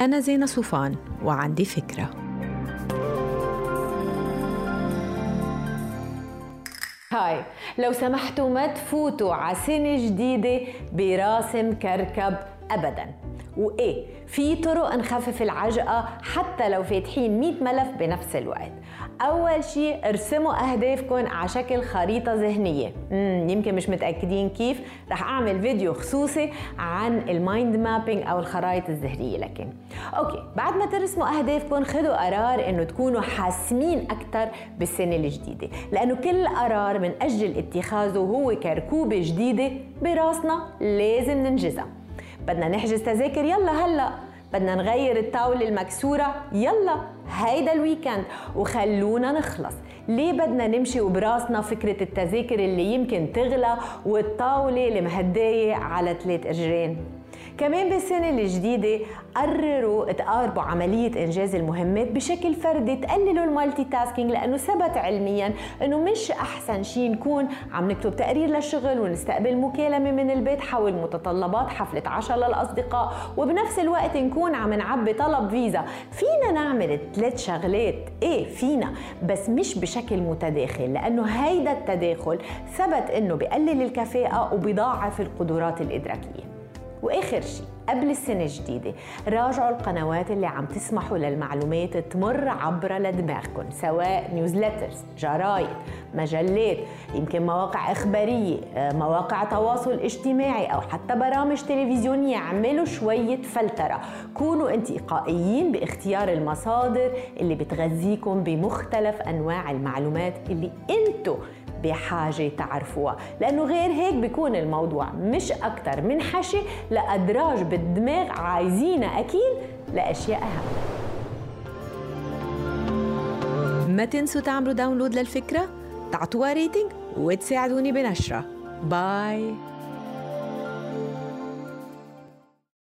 أنا زينة صوفان وعندي فكرة. هاي لو سمحتوا ما تفوتوا على سنة جديدة براسم كركب أبداً. وإيه في طرق نخفف العجقة حتى لو فاتحين 100 ملف بنفس الوقت. أول شيء ارسموا اهدافكم على شكل خريطة ذهنية. يمكن مش متأكدين كيف. رح أعمل فيديو خصوصي عن ال mind mapping أو الخرائط الذهنية لكن. Okay بعد ما ترسموا اهدافكم خذوا قرار إنه تكونوا حاسمين أكثر بالسنه الجديدة لأنه كل قرار من أجل اتخاذه هو كركوبة جديدة براسنا لازم ننجزها. بدنا نحجز تذاكر يلا هلأ. بدنا نغير الطاولة المكسورة يلا. هيدا ال weekend. وخلونا نخلص. ليه بدنا نمشي وبراسنا فكرة التذاكر اللي يمكن تغلى والطاولة المهداية على ثلاث أجرين؟ كمان بالسنة الجديدة قرروا تقاربوا عملية إنجاز المهمات بشكل فردي تقللوا ال multitasking لأنه ثبت علميا أنه مش أحسن شيء نكون عم نكتب تقرير للشغل ونستقبل مكالمة من البيت حول متطلبات حفلة عشاء للأصدقاء وبنفس الوقت نكون عم نعبي طلب فيزا. فينا نعمل ثلاث شغلات. إيه فينا بس مش بشكل متداخل لأنه هيدا التداخل ثبت أنه بقلل الكفاءة وبيضاعف القدرات الإدراكية. وآخر شيء قبل السنة الجديدة راجعوا القنوات اللي عم تسمحوا للمعلومات تمر عبر لدماغكم سواء نيوزلترز جرايد مجلات يمكن مواقع إخبارية آه، مواقع تواصل اجتماعي أو حتى برامج تلفزيونية. اعملوا شوية فلترة. كونوا انتقائيين باختيار المصادر اللي بتغذيكم بمختلف أنواع المعلومات اللي انتو بحاجة تعرفوها. لأنه غير هيك بيكون الموضوع مش أكتر من حشي لأدراج بالدماغ عايزينها أكيد لأشياء أهم. ما تنسوا تعملوا download للفكرة تعطوها rating وتساعدوني بنشرة. bye